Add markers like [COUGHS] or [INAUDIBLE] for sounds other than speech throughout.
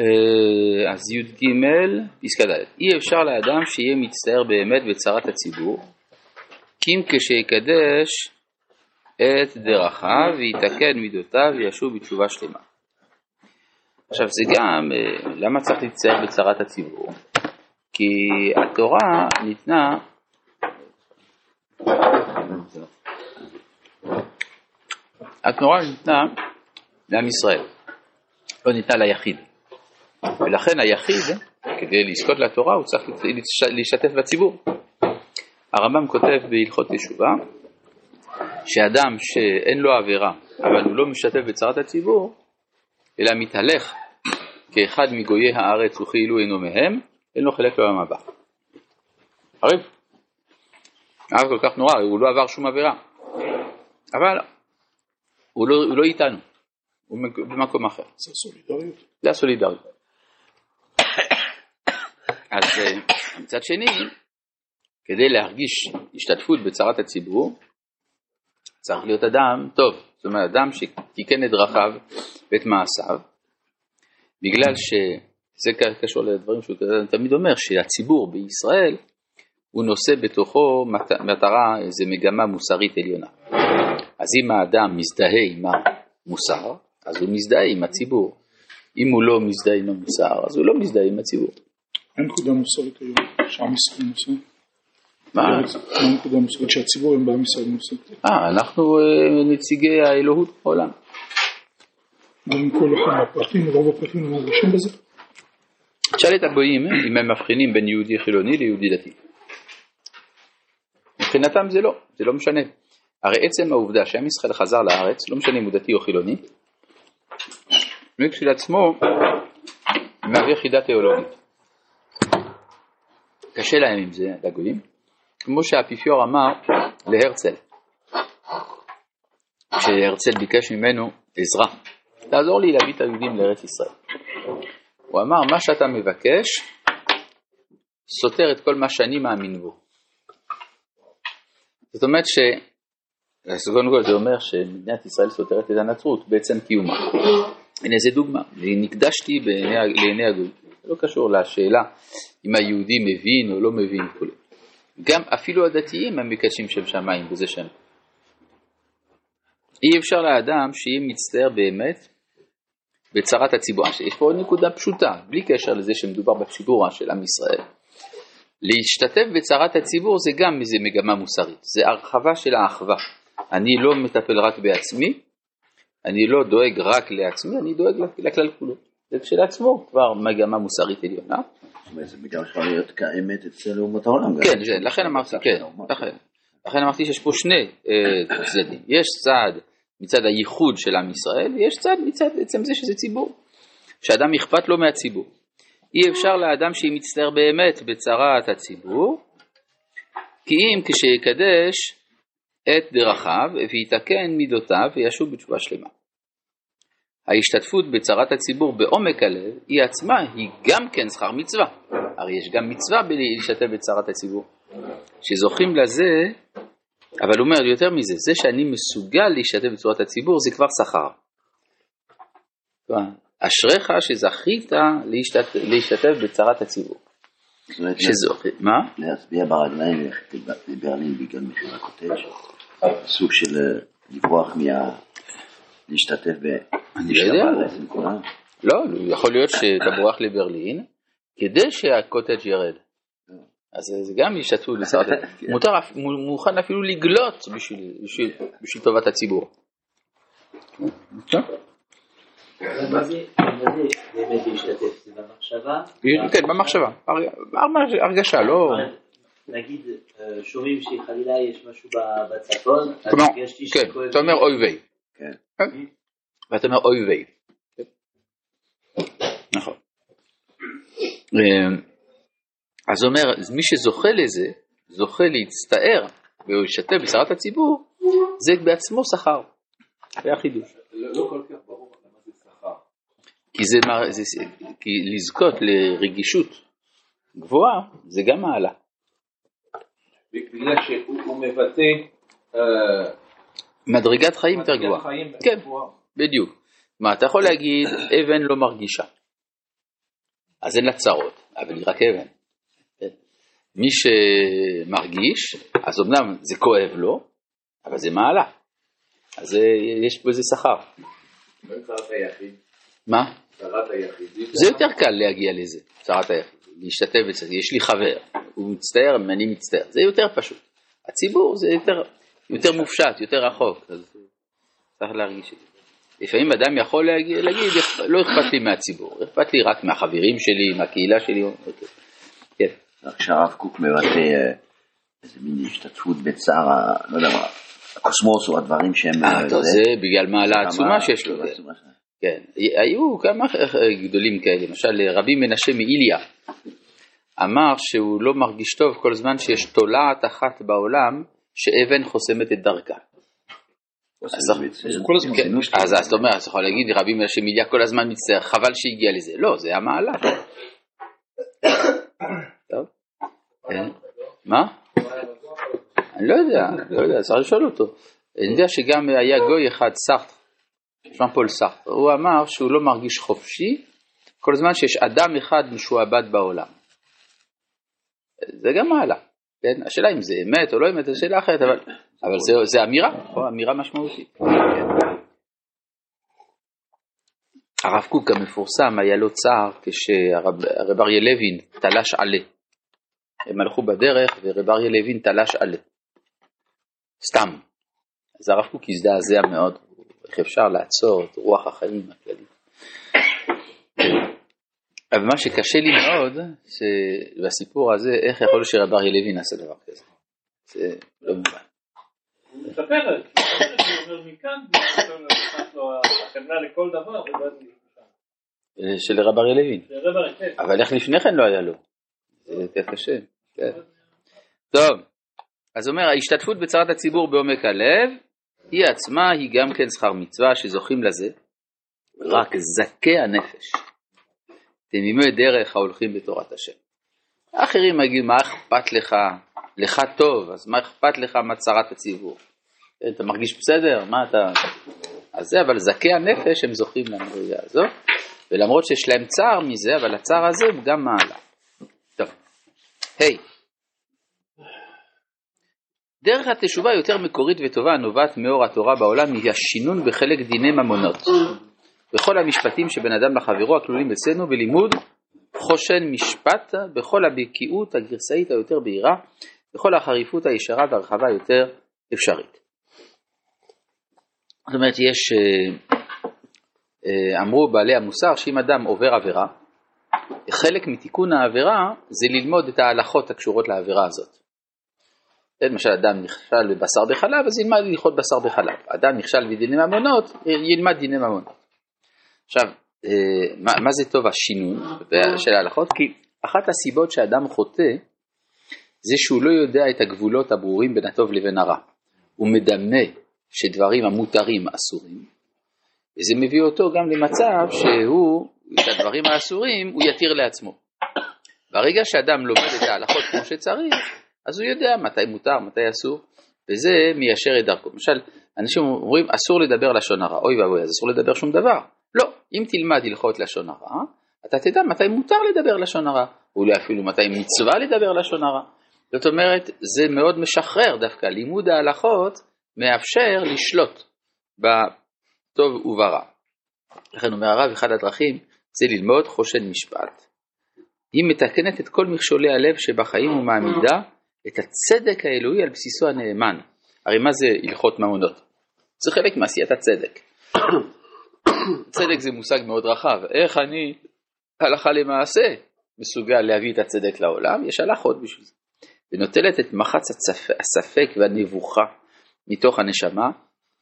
אה, אז י"ג, פסקה ד', אי אפשר לאדם שיהיה מצטער באמת בצרת הציבור, כי אם כשיקדש את דרכיו ויתקן מידותיו וישוב בתשובה שלמה. עכשיו זה גם, אה, למה צריך להצטער בצרת הציבור? כי התורה ניתנה התורה ניתנה לעם ישראל, לא ניתנה ליחיד. ולכן היחיד, כדי לזכות לתורה, הוא צריך להשתתף בציבור. הרמב"ם כותב בהלכות תשובה, שאדם שאין לו עבירה, אבל הוא לא משתתף בצרת הציבור, אלא מתהלך כאחד מגויי הארץ וכאילו אינו מהם, אין לו חלק לעולם הבא. הרי, היה כל כך נורא, הוא לא עבר שום עבירה. אבל הוא לא, הוא לא איתנו, הוא במקום אחר. זה סולידריות. זה הסולידריות. אז אה, מצד שני, כדי להרגיש השתתפות בצרת הציבור, צריך להיות אדם טוב, זאת אומרת אדם שתיקן את דרכיו ואת מעשיו, בגלל שזה קשור לדברים שהוא תמיד אומר, שהציבור בישראל הוא נושא בתוכו מטרה, איזו מגמה מוסרית עליונה. אז אם האדם מזדהה עם המוסר, אז הוא מזדהה עם הציבור. אם הוא לא מזדהה עם המוסר, אז הוא לא מזדהה עם הציבור. אין נקודה מוסרית היום שעם ישראל נושא? מה? מה הנקודה המוסרית שהציבור היום בעם ישראל נושא? אה, אנחנו אה, נציגי האלוהות בעולם. גם כל אחד מהפרטים, רוב הפרטים הם מרגישים בזה? תשאל את הגויים אם הם מבחינים בין יהודי חילוני ליהודי דתי. מבחינתם זה לא, זה לא משנה. הרי עצם העובדה שעם ישראל חזר לארץ, לא משנה אם הוא דתי או חילוני, הוא כשלעצמו מהווה חידה תיאולוגית. קשה להם עם זה, לגויים, כמו שהאפיפיור אמר להרצל, כשהרצל ביקש ממנו עזרה, תעזור לי להביא את היהודים לארץ ישראל. הוא אמר, מה שאתה מבקש סותר את כל מה שאני מאמין בו. זאת אומרת ש... אז קודם כל זה אומר שמדינת ישראל סותרת את הנצרות בעצם קיומה. הנה איזה דוגמה, נקדשתי לעיני הגוי, זה לא קשור לשאלה אם היהודי מבין או לא מבין וכו'. גם אפילו הדתיים הם מקדשים שם שמיים וזה שם. אי אפשר לאדם שיהיה מצטער באמת בצרת הציבור. יש פה עוד נקודה פשוטה, בלי קשר לזה שמדובר בציבור של עם ישראל. להשתתף בצרת הציבור זה גם איזה מגמה מוסרית, זה הרחבה של האחווה. אני לא מטפל רק בעצמי, אני לא דואג רק לעצמי, אני דואג לכלל כולו. זה כשלעצמו כבר מגמה מוסרית עליונה. זה גם יכול להיות כאמת אצל אומות העולם. כן, לכן אמרתי, כן, לכן אמרתי שיש פה שני אה, צדדים. יש צד מצד הייחוד של עם ישראל, ויש צד מצד עצם זה שזה ציבור. שאדם אכפת לו מהציבור. אי אפשר לאדם שהיא מצטער באמת בצרת הציבור, כי אם כשיקדש את דרכיו ויתקן מידותיו וישוב בתשובה שלמה. ההשתתפות בצרת הציבור בעומק הלב היא עצמה היא גם כן שכר מצווה. הרי יש גם מצווה בלהשתתף בצרת הציבור. שזוכים לזה, אבל הוא אומר יותר מזה, זה שאני מסוגל להשתתף בצורת הציבור זה כבר שכר. אשריך שזכית להשתתף, להשתתף בצרת הציבור. שזוכר, מה? להצביע ברגליים ללכת לברלין בגלל מחיר הקוטג', סוג של אה, לברוח מה... להשתתף. אני לא יודע. לא, יכול להיות שאתה בורח לברלין כדי שהקוטג' ירד. אז זה גם השתתפות בצרת הציבור. מותר, מוכן אפילו לגלות בשביל טובת הציבור. מה זה באמת להשתתף? זה במחשבה? כן, במחשבה. הרגשה, לא... נגיד, שומעים שחלילה יש משהו בצפון, אז הרגשתי שכואב... כן, אתה אומר אוי ויי. ואתה אומר אוי ויי. נכון. אז הוא אומר, מי שזוכה לזה, זוכה להצטער ולהשתתף בצרת הציבור, זה בעצמו שכר. זה החידוש. לא כל כך ברור למה זה שכר. כי, זה, זה, כי לזכות לרגישות גבוהה זה גם מעלה. בגלל שהוא מבטא... אה, מדרגת חיים יותר גבוהה. בדיוק. מה, אתה יכול להגיד, אבן לא מרגישה. אז אין לה צרות, אבל היא רק אבן. כן? מי שמרגיש, אז אמנם זה כואב לו, אבל זה מעלה. אז יש בזה שכר. מה? זה יותר קל להגיע לזה, צרת היחיד, להשתתף בזה, יש לי חבר, הוא מצטער, אני מצטער, זה יותר פשוט. הציבור זה יותר, יותר מופשט, יותר רחוק, אז צריך להרגיש את זה. לפעמים אדם יכול להגיד, להגיד לא אכפת לי מהציבור, אכפת לי רק מהחברים שלי, מהקהילה שלי. כן. כשהרב קוק מבטא אה, איזה מין השתתפות בצער, לא יודע מה, הקוסמוס או הדברים שהם... אה, טוב, זה בגלל מעלה עצומה שיש לו. כן, היו כמה גדולים כאלה, למשל רבי מנשה מאיליה אמר שהוא לא מרגיש טוב כל זמן שיש תולעת אחת בעולם שאבן חוסמת את דרכה. אז זאת אומרת, אתה יכול להגיד רבי מנשה מאיליה כל הזמן מצטער, חבל שהגיע לזה. לא, זה המעלה. טוב. כן. מה? אני לא יודע, לא יודע, צריך לשאול אותו. אני יודע שגם היה גוי אחד, סארטר, ז'אן פול סארטר, הוא אמר שהוא לא מרגיש חופשי כל זמן שיש אדם אחד משועבד בעולם. זה גם מעלה, כן? השאלה אם זה אמת או לא אמת, זו שאלה אחרת, אבל, אבל זה, זה אמירה, או אמירה משמעותית. הרב קוק המפורסם היה לו צער כשהרב אריה לוין תלש עלה. הם הלכו בדרך ורב אריה לוין תלש עלה. סתם. אז הרב קוק הזדעזע מאוד, איך אפשר לעצור את רוח החיים הכללית. אבל מה שקשה לי מאוד, בסיפור הזה, איך יכול להיות שרב אריה לוין עשה דבר כזה. זה לא מובן. מספר, הוא אומר מכאן, החמלה לכל דבר, אה, של רב אריה לוין. כן. אבל איך לפני כן לא היה לו? זה יותר קשה. כן. טוב. אז אומר, ההשתתפות בצרת הציבור בעומק הלב, היא עצמה היא גם כן שכר מצווה שזוכים לזה, רק זכי הנפש. תמימי דרך ההולכים בתורת השם. האחרים יגידו, מה אכפת לך? לך טוב, אז מה אכפת לך מה צרת הציבור? אתה מרגיש בסדר? מה אתה... אז זה, אבל זכי הנפש הם זוכים למדרגה הזאת, ולמרות שיש להם צער מזה, אבל הצער הזה הוא גם מעלה. טוב, היי. דרך התשובה יותר מקורית וטובה הנובעת מאור התורה בעולם היא השינון בחלק דיני ממונות. בכל המשפטים שבין אדם לחברו הכלולים אצלנו בלימוד חושן משפט בכל הבקיאות הגרסאית היותר בהירה, בכל החריפות הישרה והרחבה היותר אפשרית. זאת אומרת, יש, אה, אה, אמרו בעלי המוסר שאם אדם עובר עבירה, חלק מתיקון העבירה זה ללמוד את ההלכות הקשורות לעבירה הזאת. למשל אדם נכשל בבשר בחלב, אז ילמד ללכות בשר בחלב. אדם נכשל בדיני ממונות, ילמד דיני ממונות. עכשיו, אה, מה, מה זה טוב השינון של ההלכות? כי אחת הסיבות שאדם חוטא, זה שהוא לא יודע את הגבולות הברורים בין הטוב לבין הרע. הוא מדמה שדברים המותרים אסורים, וזה מביא אותו גם למצב שהוא, את הדברים האסורים, הוא יתיר לעצמו. ברגע שאדם לומד את ההלכות כמו שצריך, אז הוא יודע מתי מותר, מתי אסור, וזה מיישר את דרכו. למשל, אנשים אומרים אסור לדבר לשון הרע, אוי ואבוי, אז אסור לדבר שום דבר. לא, אם תלמד הלכות לשון הרע, אתה תדע מתי מותר לדבר לשון הרע, אולי אפילו מתי מצווה לדבר לשון הרע. זאת אומרת, זה מאוד משחרר דווקא, לימוד ההלכות מאפשר לשלוט בטוב וברע. לכן אומר הרב, אחד הדרכים זה ללמוד חושן משפט. היא מתקנת את כל מכשולי הלב שבחיים ומעמידה את הצדק האלוהי על בסיסו הנאמן. הרי מה זה הלכות ממונות? זה חלק מעשיית הצדק. [COUGHS] צדק זה מושג מאוד רחב, איך אני הלכה למעשה מסוגל להביא את הצדק לעולם, יש הלכות בשביל זה. ונוטלת את מחץ. הספק והנבוכה מתוך הנשמה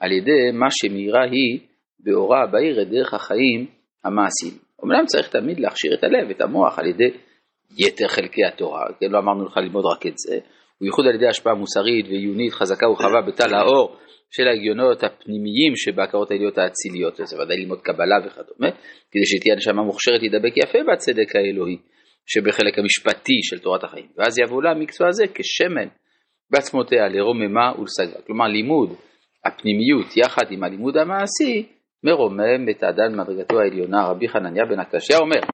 על ידי מה שמאירה היא באורה הבהיר את דרך החיים המעשיים. אמנם צריך תמיד להכשיר את הלב, את המוח, על ידי יתר חלקי התורה, כן, לא אמרנו לך ללמוד רק את זה, ובייחוד על ידי השפעה מוסרית ועיונית חזקה ורחבה בתל האור של ההגיונות הפנימיים שבהכרות העיליות האציליות, וזה ודאי ללמוד קבלה וכדומה, כדי שתהיה נשמה מוכשרת להידבק יפה בצדק האלוהי שבחלק המשפטי של תורת החיים, ואז יבוא לה המקצוע הזה כשמן בעצמותיה לרוממה ולסגה, כלומר לימוד הפנימיות יחד עם הלימוד המעשי מרומם את האדם במדרגתו העליונה, רבי חנניה בן הקשיא אומר